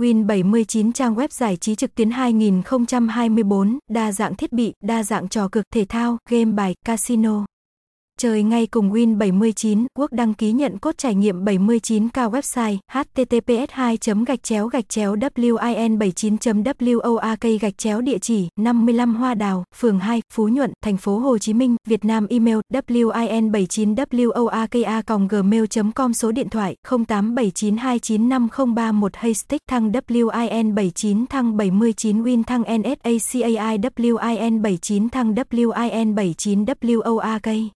Win 79 trang web giải trí trực tuyến 2024, đa dạng thiết bị, đa dạng trò cực thể thao, game bài, casino. Chơi ngay cùng Win 79, quốc đăng ký nhận cốt trải nghiệm 79k website https 2 gạch chéo gạch chéo win 79 woak gạch chéo địa chỉ 55 Hoa Đào, phường 2, Phú Nhuận, thành phố Hồ Chí Minh, Việt Nam email win 79 woaka gmail com số điện thoại 0879295031 haystick thăng win 79 thăng 79 win thăng nsacai win 79 thăng win 79 woak